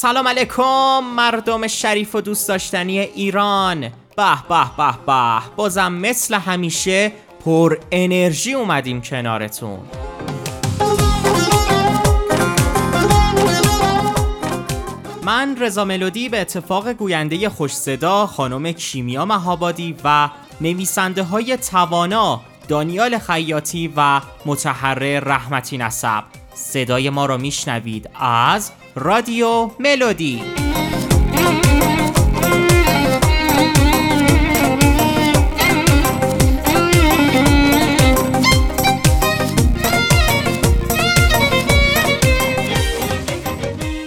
سلام علیکم مردم شریف و دوست داشتنی ایران. به به به به. بازم مثل همیشه پر انرژی اومدیم کنارتون. من رضا ملودی به اتفاق گوینده خوش صدا خانم کیمیا مهابادی و نویسنده های توانا دانیال خیاطی و متحرر رحمتی نسب. صدای ما را میشنوید از رادیو ملودی.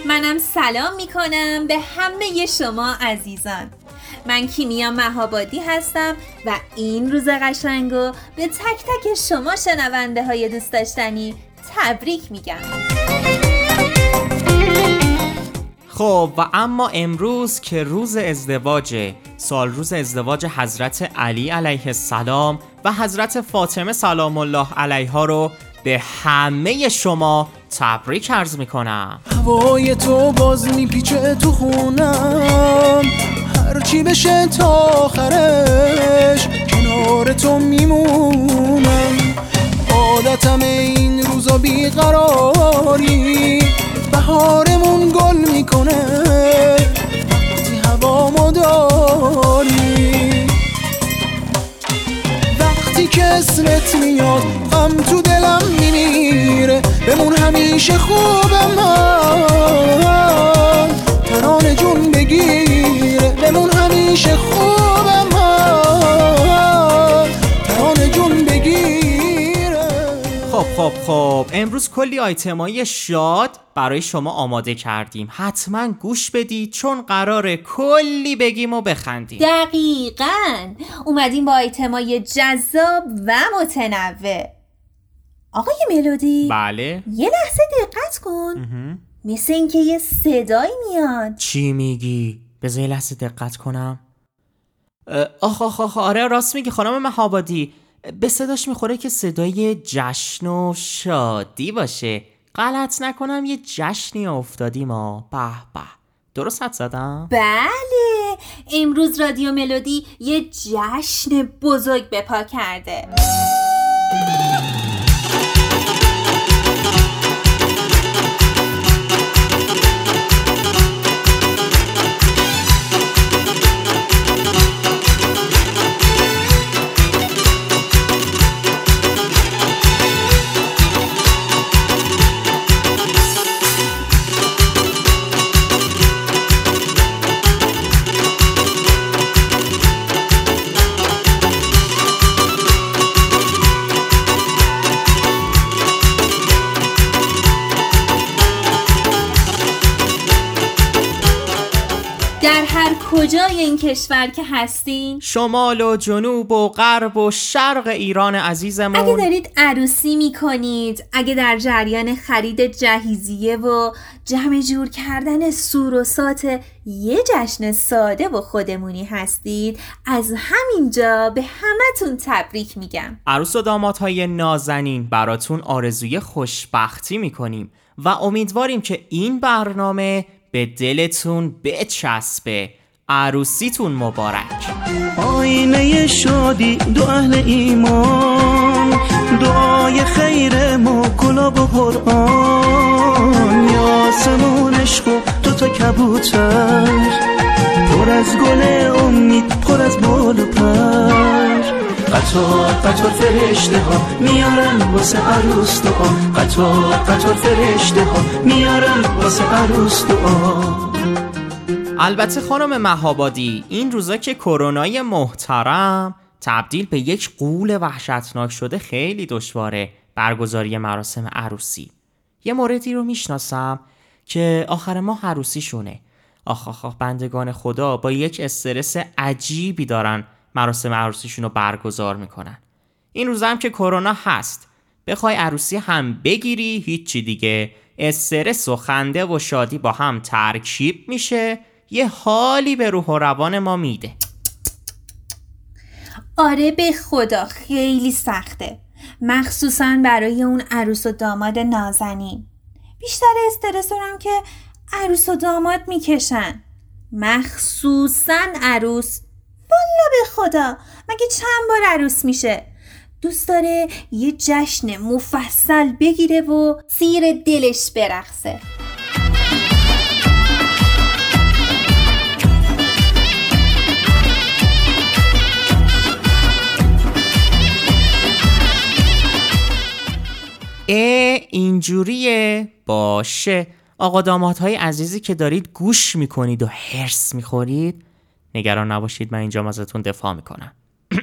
منم سلام می‌کنم به همه شما عزیزان. من کیمیا مهابادی هستم و این روز قشنگو به تک تک شما شنونده های دوست داشتنی تبریک میگم. خب و اما امروز که روز ازدواج سال روز ازدواج حضرت علی علیه السلام و حضرت فاطمه سلام الله علیها رو به همه شما تبریک عرض می‌کنم. هوای تو باز میپیچه تو خونم. هرچی بشه تا آخرش کنار تو میمونم. عادتم این روزا بیقراری. بهارمون گل می‌کنه. وقتی هوا داری وقتی که اسمت میاد غم تو دلم میمیره. بمون همیشه خوبه من خب خب امروز کلی آیتمای شاد برای شما آماده کردیم. حتما گوش بدید چون قراره کلی بگیم و بخندیم. دقیقا. اومدیم با آیتمای جذاب و متنوع. آقای ملودی بله. یه لحظه دقت کن. مثل اینکه یه صدایی میاد. چی میگی؟ بذار یه لحظه دقت کنم. آخ آخ آخ آره راست میگی خانم مهابادی. به صداش می‌خوره که صدای جشن و شادی باشه. غلط نکنم یه جشنی افتادیم ما به به. درست حد زدم؟ بله. امروز رادیو ملودی یه جشن بزرگ به پا کرده. کجای این کشور که هستین؟ شمال و جنوب و غرب و شرق ایران اگه عزیزمون دارید عروسی می کنید اگه در جریان خرید جهیزیه و جمع جور کردن سوروسات یه جشن ساده و خودمونی هستید از همینجا به همتون تبریک میگم. عروس و دامادهای نازنین براتون آرزوی خوشبختی می‌کنیم و امیدواریم که این برنامه به دلتون بچسبه. عروسیتون مبارک. آینه شادی دو اهل ایمان دعای خیر ما گلاب و قرآن. یاسمون عشق و دو تا کبوتر پر از گل امید پر از بال و پر. قطار قطار فرشته ها میارن واسه عروس دعا. قطار قطار فرشته ها میارن واسه عروس دعا. البته خانم مهابادی این روزا که کرونای محترم تبدیل به یک قول وحشتناک شده خیلی دشواره برگزاری مراسم عروسی. یه موردی رو می‌شناسم که آخر ماه عروسی شونه آخ آخ بندگان خدا با یک استرس عجیبی دارن مراسم عروسیشون رو برگزار می‌کنن. این روزا هم که کرونا هست بخوای عروسی هم بگیری هیچی دیگه. استرس و خنده و شادی با هم ترکیب میشه. یه حالی به روح و روان ما میده. آره به خدا خیلی سخته. مخصوصا برای اون عروس و داماد نازنین. بیشتر استرس دارم که عروس و داماد می‌کشن. مخصوصا عروس. والا به خدا مگه چند بار عروس میشه؟ دوست داره یه جشن مفصل بگیره و سیر دلش برقصه. اه اینجوریه باشه. آقا دامادهای عزیزی که دارید گوش می‌کنید و هرس می‌خورید نگران نباشید من اینجا ازتون دفاع می‌کنم.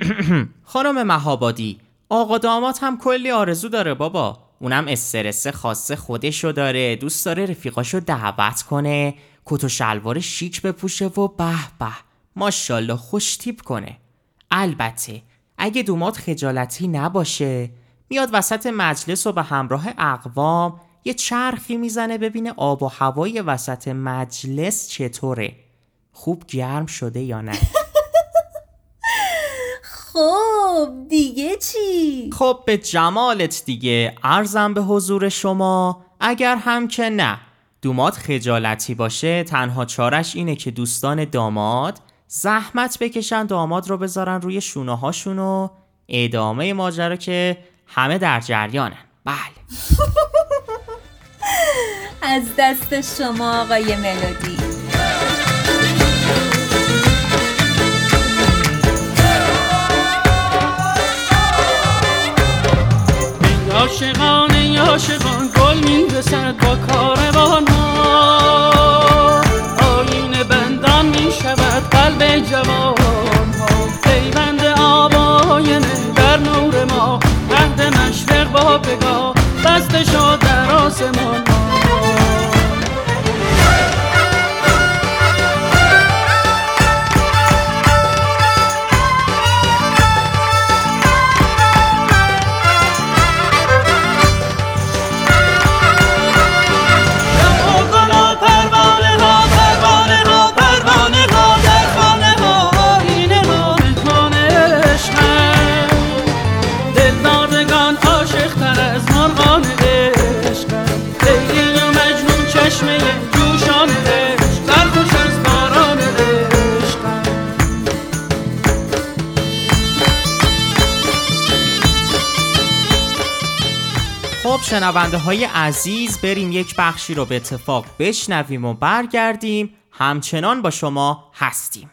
خانم مهابادی آقا داماد هم کلی آرزو داره بابا. اونم استرس خاص خودشو داره دوست داره رفیقاشو دعوت کنه کت و شلوار شیک بپوشه و به به ماشاءالله خوش تیپ کنه. البته اگه دومات خجالتی نباشه میاد وسط مجلس و به همراه اقوام یه چرخی می‌زنه ببینه آب و هوای وسط مجلس چطوره. خوب گرم شده یا نه؟ خب دیگه چی؟ خب به جمالت دیگه. ارزم به حضور شما اگر هم که نه. دومات خجالتی باشه تنها چارش اینه که دوستان داماد زحمت بکشن داماد رو بذارن روی شونه هاشون و ادامه ماجرا که همه در جریانن. بله. از دست شما آقای ملودی. عاشقان عاشقان گل می‌رسد با کاروان ها. آین بندان می‌شود قلب جوان ها. پیوند آب بسته شد در آسمان. شنونده های عزیز بریم یک بخشی رو به اتفاق بشنویم و برگردیم. همچنان با شما هستیم.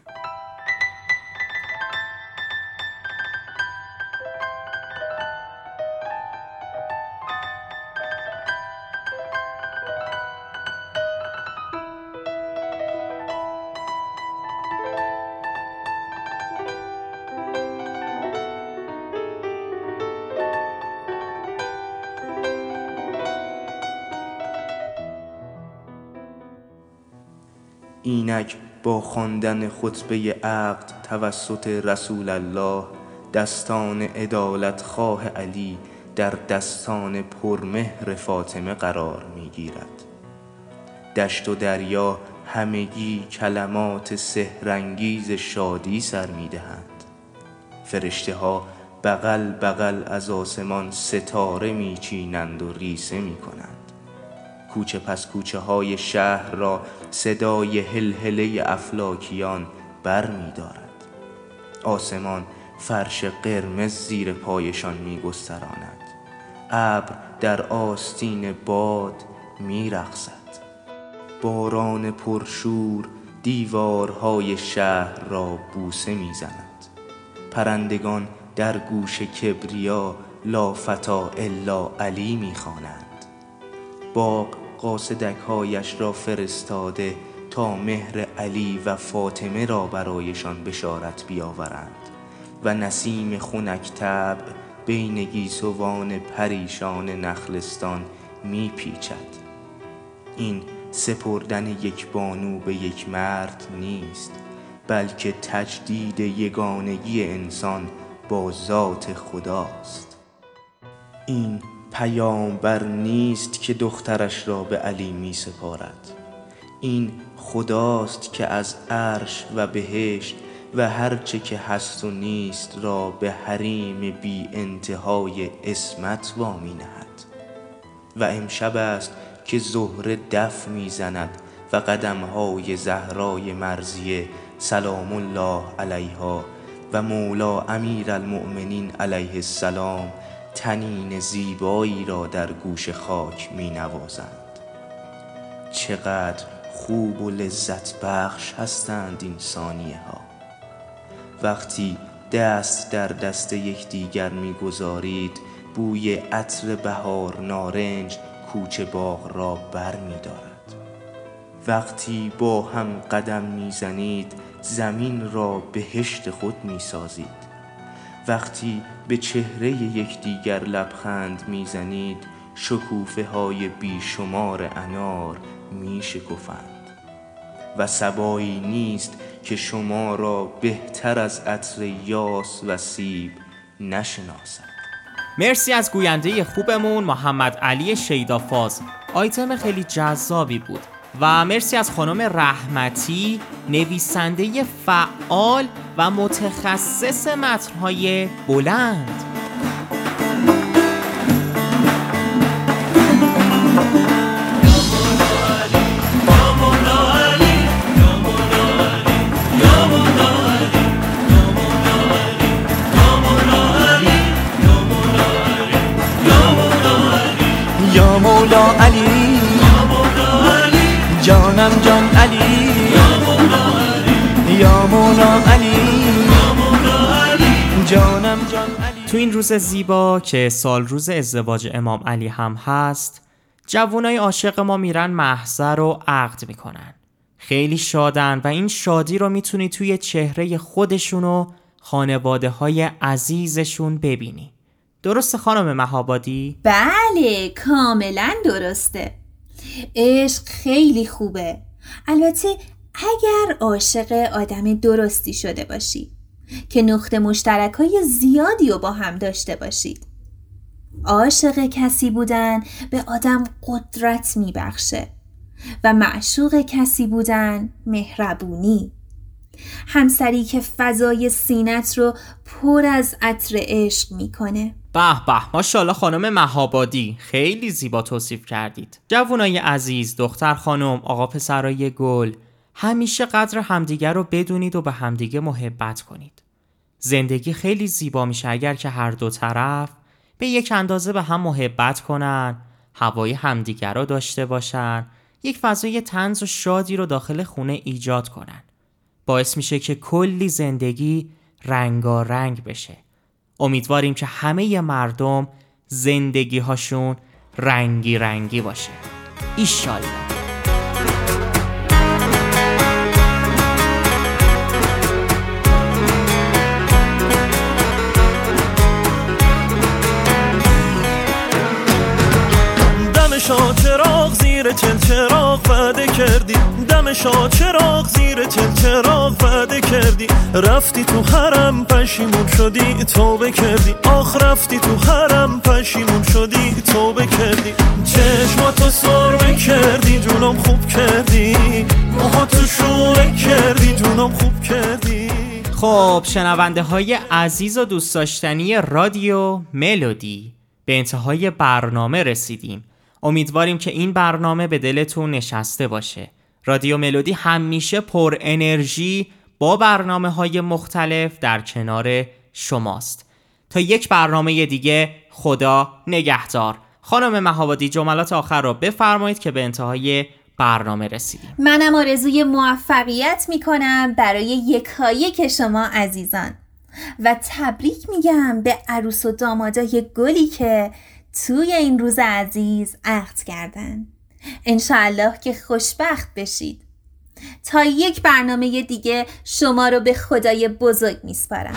اینک با خواندن خطبه عقد توسط رسول الله دستان عدالت خواه علی در دستان پرمهر فاطمه قرار می گیرد دشت و دریا همگی کلمات سحرانگیز شادی سر می دهند فرشته ها بغل بغل از آسمان ستاره می چینند و ریسه می کنند کوچه پس کوچه های شهر را صدای هلهله افلاکیان بر می دارد آسمان فرش قرمز زیر پایشان می گستراند ابر در آستین باد می رقصد باران پرشور دیوارهای شهر را بوسه می زند پرندگان در گوش کبریا لا فتا الا علی می خوانند باغ قاصدکهایش را فرستاده تا مهر علی و فاطمه را برایشان بشارت بیاورند و نسیم خنک طبع بین گیسوان پریشان نخلستان می پیچد این سپردن یک بانو به یک مرد نیست بلکه تجدید یگانگی انسان با ذات خداست. این پیامبر نیست که دخترش را به علی می سپارد. این خداست که از عرش و بهشت و هرچه که هست و نیست را به حریم بی انتهای اسمت وامی نهد. و امشب است که زهره دف می‌زند و قدمهای زهرای مرزیه سلام الله علیها و مولا امیر المؤمنین علیه السلام تنین زیبایی را در گوش خاک می نوازند چقدر خوب و لذت بخش هستند این ثانیه ها وقتی دست در دست یکدیگر می‌گذارید بوی عطر بهار نارنج کوچه باغ را بر می دارد. وقتی با هم قدم می‌زنید زمین را بهشت خود می سازید وقتی به چهره یکدیگر لبخند می‌زنید شکوفه های بیشمار انار می شکفند و سبایی نیست که شما را بهتر از عطر یاس و سیب نشناسد. مرسی از گوینده خوبمون محمد علی شیدافاز. آیتم خیلی جذابی بود. و مرسی از خانم رحمتی نویسنده فعال و متخصص متنهای بلند. مولا علی. جانم جان علی. تو این روز زیبا که سال روز ازدواج امام علی هم هست جوانای عاشق ما میرن محضر و عقد می‌کنن. خیلی شادن و این شادی رو می‌تونی توی چهره خودشون و خانواده های عزیزشون ببینی. درست خانم مهابادی؟ بله کاملا درسته. عشق خیلی خوبه. البته اگر عاشق آدم درستی شده باشی که نقطه مشترک های زیادی رو با هم داشته باشید. عاشق کسی بودن به آدم قدرت میبخشه و معشوق کسی بودن مهربونی. همسری که فضای سینت رو پر از عطر عشق می‌کنه. به به ماشاءالله خانم مهابادی خیلی زیبا توصیف کردید. جوانای عزیز دختر خانم آقا پسرای گل همیشه قدر همدیگر رو بدونید و به همدیگه محبت کنید. زندگی خیلی زیبا میشه اگر که هر دو طرف به یک اندازه به هم محبت کنن هوای همدیگر رو داشته باشن یک فضای تنز و شادی رو داخل خونه ایجاد کنن. باعث میشه که کلی زندگی رنگارنگ بشه. امیدواریم که همه مردم زندگی هاشون رنگی رنگی باشه. ایشالله. دمشا چراغ زیر چل چراغ وعده کردی. دمشا چراغ زیر چل چراغ وعده کردی. رفتی تو حرم پشیمون شدی توبه کردی. آخ رفتی تو حرم پشیمون شدی توبه کردی. چشماتو سرمه کردی جونم خوب کردی. موهاتو شوره کردی جونم خوب کردی. خب شنونده های عزیز و دوست داشتنی رادیو ملودی. به انتهای برنامه رسیدیم. امیدواریم که این برنامه به دلتون نشسته باشه. رادیو ملودی همیشه پر انرژی با برنامه های مختلف در کنار شماست. تا یک برنامه دیگه خدا نگهدار. خانم مهابادی جملات آخر را بفرمایید که به انتهای برنامه رسیدیم. منم آرزوی موفقیت می‌کنم برای یکایی که شما عزیزان. و تبریک میگم به عروس و دامادای گلی که توی این روز عزیز عقد کردن. انشاءالله که خوشبخت بشید. تا یک برنامه دیگه شما رو به خدای بزرگ میسپارم.